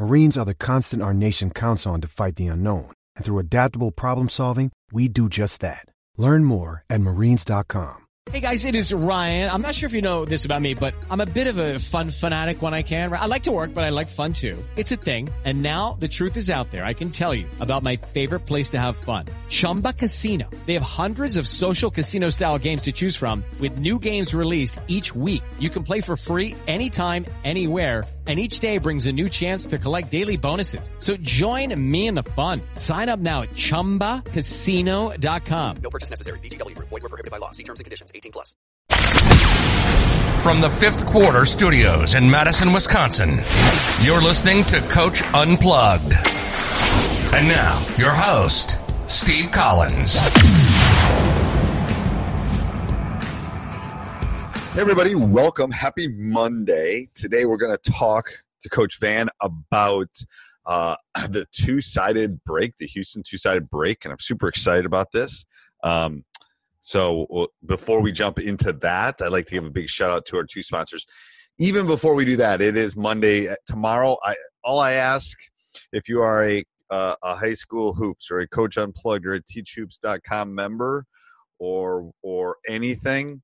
Marines are the constant our nation counts on to fight the unknown. And through adaptable problem solving, we do just that. Learn more at marines.com. Hey guys, it is Ryan. I'm not sure if you know this about me, but I'm a bit of a fun fanatic when I can. I like to work, but I like fun too. It's a thing. And now the truth is out there. I can tell you about my favorite place to have fun. Chumba Casino. They have hundreds of social casino style games to choose from with new games released each week. You can play for free anytime, anywhere and each day brings a new chance to collect daily bonuses. So join me in the fun. Sign up now at ChumbaCasino.com. No purchase necessary. VGW. Void were prohibited by law. See terms and conditions. 18 plus. From the fifth quarter studios in Madison, Wisconsin, you're listening to Coach Unplugged. And now, your host, Steve Collins. Hey, everybody, welcome. Happy Monday. Today, we're going to talk to Coach Van about uh, the two sided break, the Houston two sided break, and I'm super excited about this. Um, so, before we jump into that, I'd like to give a big shout out to our two sponsors. Even before we do that, it is Monday. Uh, tomorrow, I, all I ask if you are a, uh, a high school hoops or a Coach Unplugged or a teachhoops.com member or, or anything,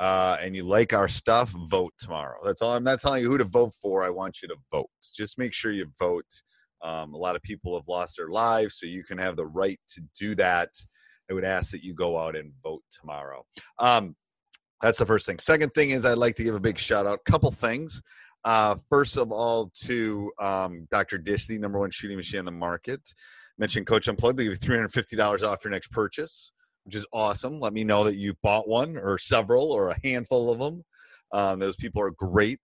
uh, and you like our stuff, vote tomorrow. That's all. I'm not telling you who to vote for. I want you to vote. Just make sure you vote. Um, a lot of people have lost their lives, so you can have the right to do that. I would ask that you go out and vote tomorrow. Um, that's the first thing. Second thing is I'd like to give a big shout out. Couple things. Uh, first of all, to um, Dr. Dish, the number one shooting machine on the market. Mention Coach Unplugged. They give you $350 off your next purchase which is awesome. Let me know that you bought one or several or a handful of them. Um, those people are great.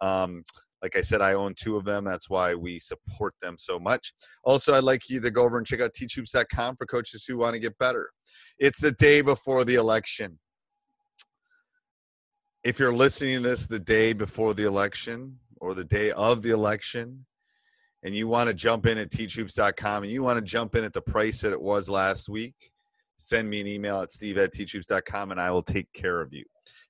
Um, like I said, I own two of them. That's why we support them so much. Also, I'd like you to go over and check out teachhoops.com for coaches who want to get better. It's the day before the election. If you're listening to this the day before the election or the day of the election, and you want to jump in at teachhoops.com and you want to jump in at the price that it was last week, send me an email at steve at teachhoops.com and I will take care of you.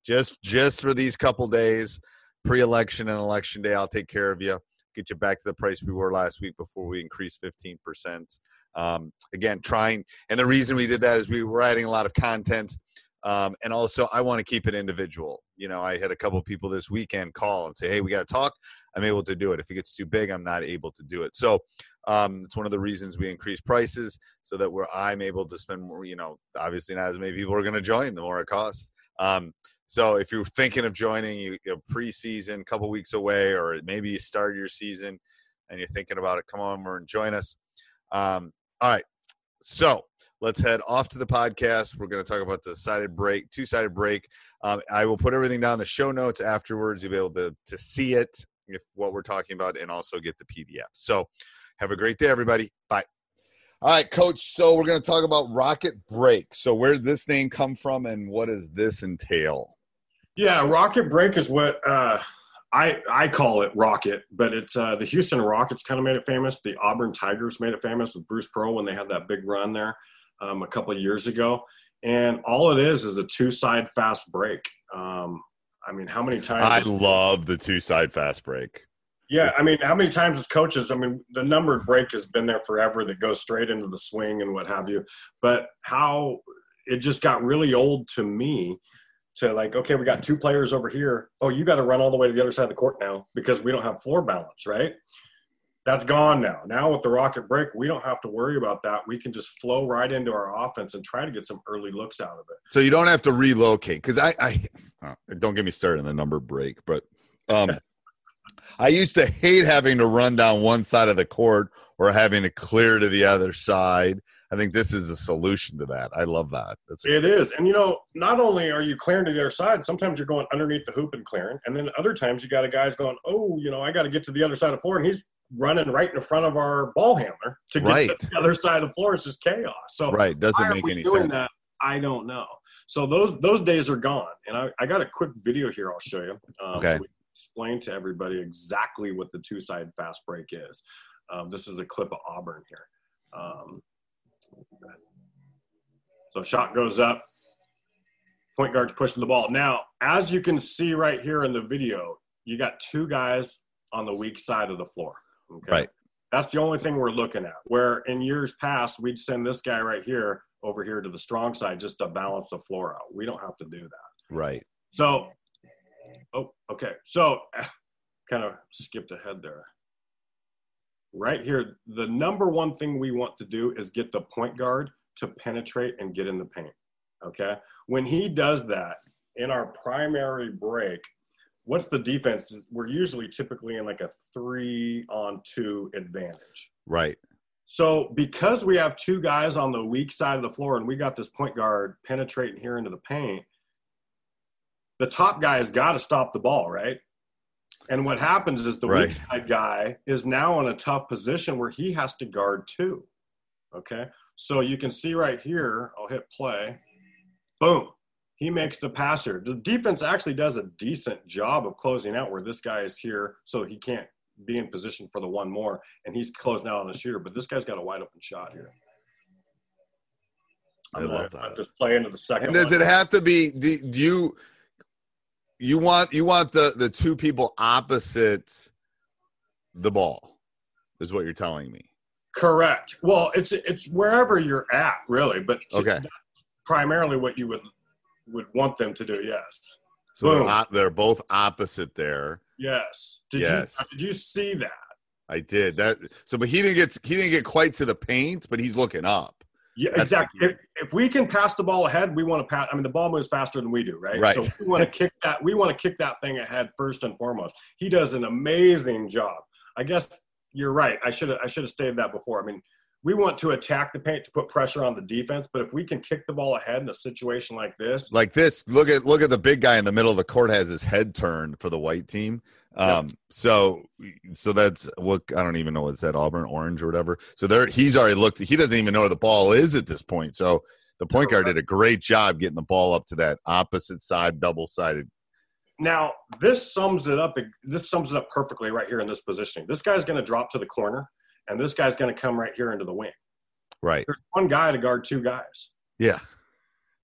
Just just for these couple days, pre-election and election day, I'll take care of you. Get you back to the price we were last week before we increased 15%. Um, again, trying, and the reason we did that is we were adding a lot of content. Um, and also, I want to keep it individual. You know, I had a couple people this weekend call and say, "Hey, we got to talk." I'm able to do it. If it gets too big, I'm not able to do it. So um, it's one of the reasons we increase prices so that we're I'm able to spend more. You know, obviously not as many people are going to join, the more it costs. Um, so if you're thinking of joining, you, you know, preseason, couple weeks away, or maybe you start your season and you're thinking about it, come on over and join us. Um, all right, so let's head off to the podcast. We're going to talk about the sided break, two sided break. Um, I will put everything down the show notes afterwards. You'll be able to to see it if what we're talking about, and also get the PDF. So have a great day, everybody. Bye. All right, coach. So we're going to talk about Rocket Break. So where did this name come from, and what does this entail? Yeah, Rocket Break is what uh, I I call it Rocket, but it's uh, the Houston Rockets kind of made it famous. The Auburn Tigers made it famous with Bruce Pearl when they had that big run there um, a couple of years ago. And all it is is a two side fast break. Um, I mean, how many times? I love the two side fast break. Yeah, I mean, how many times as coaches? I mean, the numbered break has been there forever that goes straight into the swing and what have you. But how it just got really old to me to like, okay, we got two players over here. Oh, you got to run all the way to the other side of the court now because we don't have floor balance, right? That's gone now. Now with the rocket break, we don't have to worry about that. We can just flow right into our offense and try to get some early looks out of it. So you don't have to relocate because I, I don't get me started on the number break, but um, I used to hate having to run down one side of the court or having to clear to the other side. I think this is a solution to that. I love that. That's a, It is. And you know, not only are you clearing to the other side, sometimes you're going underneath the hoop and clearing. And then other times you got a guy's going, Oh, you know, I got to get to the other side of the floor. And he's running right in front of our ball handler to get Right. to the other side of the floor. It's just chaos. So right. Doesn't make we any doing sense. That? I don't know. So those those days are gone. And I, I got a quick video here I'll show you. Um, Okay. So explain to everybody exactly what the two side fast break is. Um, this is a clip of Auburn here. Um, so shot goes up. Point guard's pushing the ball. Now, as you can see right here in the video, you got two guys on the weak side of the floor. Okay? Right. That's the only thing we're looking at. Where in years past, we'd send this guy right here over here to the strong side just to balance the floor out. We don't have to do that. Right. So, oh, okay. So, kind of skipped ahead there. Right here, the number one thing we want to do is get the point guard to penetrate and get in the paint. Okay. When he does that in our primary break, what's the defense? We're usually typically in like a three on two advantage. Right. So because we have two guys on the weak side of the floor and we got this point guard penetrating here into the paint, the top guy has got to stop the ball, right? And what happens is the Right. weak side guy is now in a tough position where he has to guard two. Okay. So you can see right here, I'll hit play. Boom. He makes the passer. The defense actually does a decent job of closing out where this guy is here so he can't be in position for the one more and he's closing out on the shooter. But this guy's got a wide open shot here. I I'm love gonna- I'm that. just play into the second. And does one. it have to be? Do you you want you want the the two people opposite the ball? Is what you're telling me? Correct. Well, it's it's wherever you're at, really, but Okay. primarily what you would would want them to do. Yes. So they're, op- they're both opposite there. Yes. Did Yes. you did you see that? I did that. So, but he didn't get he didn't get quite to the paint, but he's looking up. Yeah, That's exactly. If, if we can pass the ball ahead, we want to pass. I mean, the ball moves faster than we do, right? Right. So we want to kick that. We want to kick that thing ahead first and foremost. He does an amazing job. I guess you're right. I should have. I should have stated that before. I mean, we want to attack the paint to put pressure on the defense, but if we can kick the ball ahead in a situation like this, Like this. Look at look at the big guy in the middle of the court has his head turned for the white team. Um, so so that's what I don't even know what's that Auburn orange or whatever. So there he's already looked. He doesn't even know where the ball is at this point. So the point guard did a great job getting the ball up to that opposite side, double sided. Now, this sums it up. This sums it up perfectly right here in this positioning. This guy's going to drop to the corner, and this guy's going to come right here into the wing. Right. There's one guy to guard two guys. Yeah.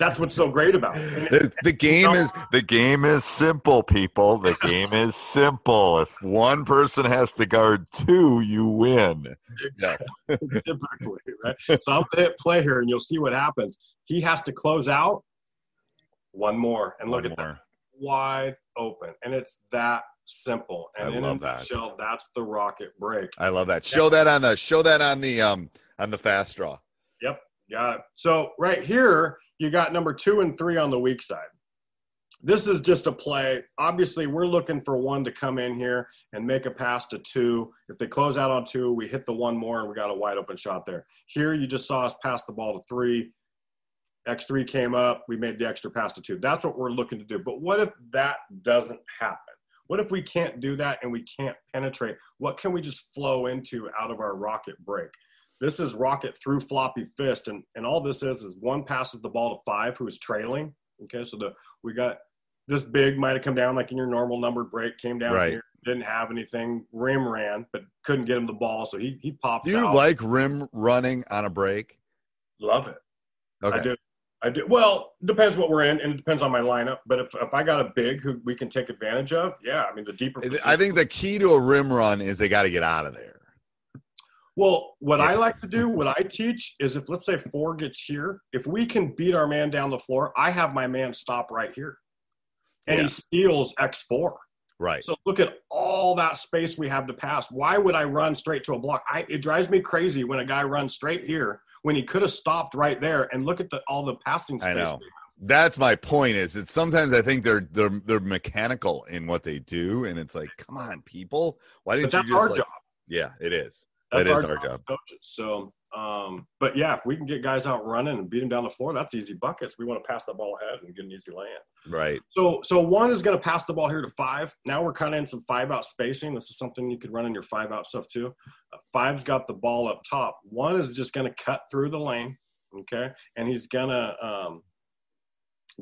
That's what's so great about it. The, the game is The game is simple, people. The game is simple. If one person has to guard two, you win. yes. typically, right? So I'm going to hit play here, and you'll see what happens. He has to close out one more, and look One at more. that wide open, and it's that simple. And I love that. nutshell, that's the rocket break. I love that. Show that on the show that on the um on the fast draw. Yep, got it. So right here, you got number two and three on the weak side. This is just a play. Obviously, we're looking for one to come in here and make a pass to two. If they close out on two, we hit the one more and we got a wide open shot there. Here, you just saw us pass the ball to three. X3 came up. We made the extra pass to two. That's what we're looking to do. But what if that doesn't happen? What if we can't do that and we can't penetrate? What can we just flow into out of our rocket break? This is rocket through floppy fist, and, and all this is is one passes the ball to five who is trailing. Okay, so the we got this big might have come down like in your normal numbered break, came down Right. here, didn't have anything, rim ran, but couldn't get him the ball, so he he pops Do you out. like rim running on a break? Love it. Okay. I do. I do. Well, depends what we're in, and it depends on my lineup. But if, if I got a big who we can take advantage of, yeah. I mean, the deeper. I think the key to a rim run is they got to get out of there. Well, what I like to do, what I teach is if let's say four gets here, if we can beat our man down the floor, I have my man stop right here, and Yeah. he steals X four. Right. So look at all that space we have to pass. Why would I run straight to a block? I, it drives me crazy when a guy runs straight here when he could have stopped right there and look at the, all the passing space. I know. That's my point. Is that sometimes I think they're they're they're mechanical in what they do, and it's like, come on, people, why didn't you just our like? job. Yeah, it is. That's That is our, our job. job. Coaches. So, um, but yeah, if we can get guys out running and beat them down the floor, that's easy buckets. We want to pass the ball ahead and get an easy land. Right. So, so one is going to pass the ball here to five. Now we're kind of in some five out spacing. This is something you could run in your five out stuff too. Uh, five's got the ball up top. One is just going to cut through the lane, okay, and he's going to um,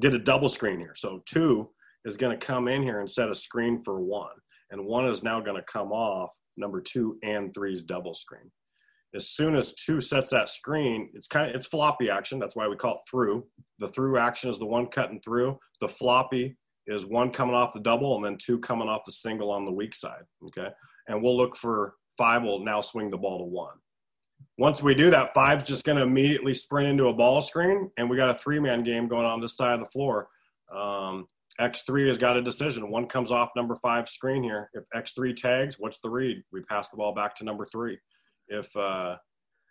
get a double screen here. So two is going to come in here and set a screen for one, and one is now going to come off number two and three's double screen. As soon as two sets that screen, it's kind of it's floppy action. That's why we call it through. The through action is the one cutting through. The floppy is one coming off the double and then two coming off the single on the weak side. Okay. And we'll look for five will now swing the ball to one. Once we do that, five's just going to immediately sprint into a ball screen, and we got a three man game going on this side of the floor. Um, X3 has got a decision. One comes off number five screen here. If X3 tags, what's the read? We pass the ball back to number three. If uh,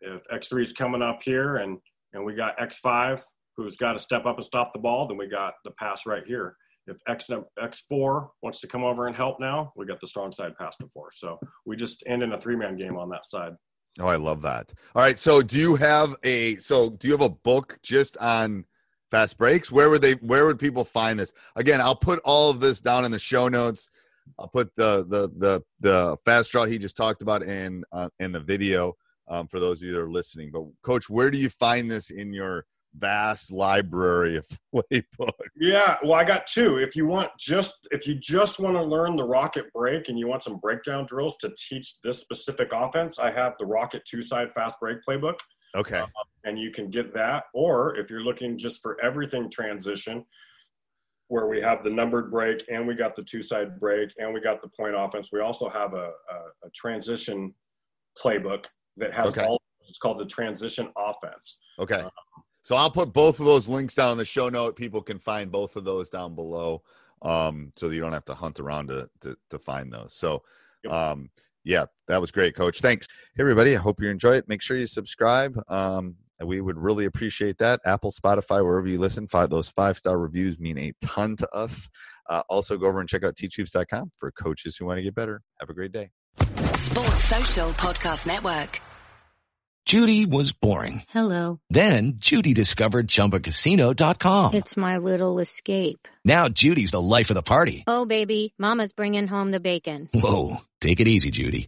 if X3 is coming up here and and we got X5 who's got to step up and stop the ball, then we got the pass right here. If X X4 wants to come over and help now, we got the strong side pass to four. So we just end in a three man game on that side. Oh, I love that. All right. So, do you have a so do you have a book just on fast breaks? Where would they? Where would people find this? Again, I'll put all of this down in the show notes. I'll put the the the the fast draw he just talked about in uh, in the video um, for those of you that are listening. But, Coach, where do you find this in your vast library of playbook? Yeah, well, I got two. If you want just if you just want to learn the rocket break and you want some breakdown drills to teach this specific offense, I have the rocket two side fast break playbook, Okay. and you can get that. Or if you're looking just for everything transition, where we have the numbered break and we got the two side break and we got the point offense, we also have a, a, a transition playbook that has Okay. all. It's called the transition offense. Okay. So I'll put both of those links down in the show note. People can find both of those down below. Um, so you don't have to hunt around to, to, to find those. So, um, yeah, that was great, coach. Thanks. Hey, everybody. I hope you enjoy it. Make sure you subscribe. Um, and we would really appreciate that. Apple, Spotify, wherever you listen, five, those five star reviews mean a ton to us. Uh, also, go over and check out teachhoops.com for coaches who want to get better. Have a great day. Sports Social Podcast Network. Judy was boring. Hello. Then Judy discovered ChumbaCasino.com. It's my little escape. Now Judy's the life of the party. Oh, baby, Mama's bringing home the bacon. Whoa, take it easy, Judy.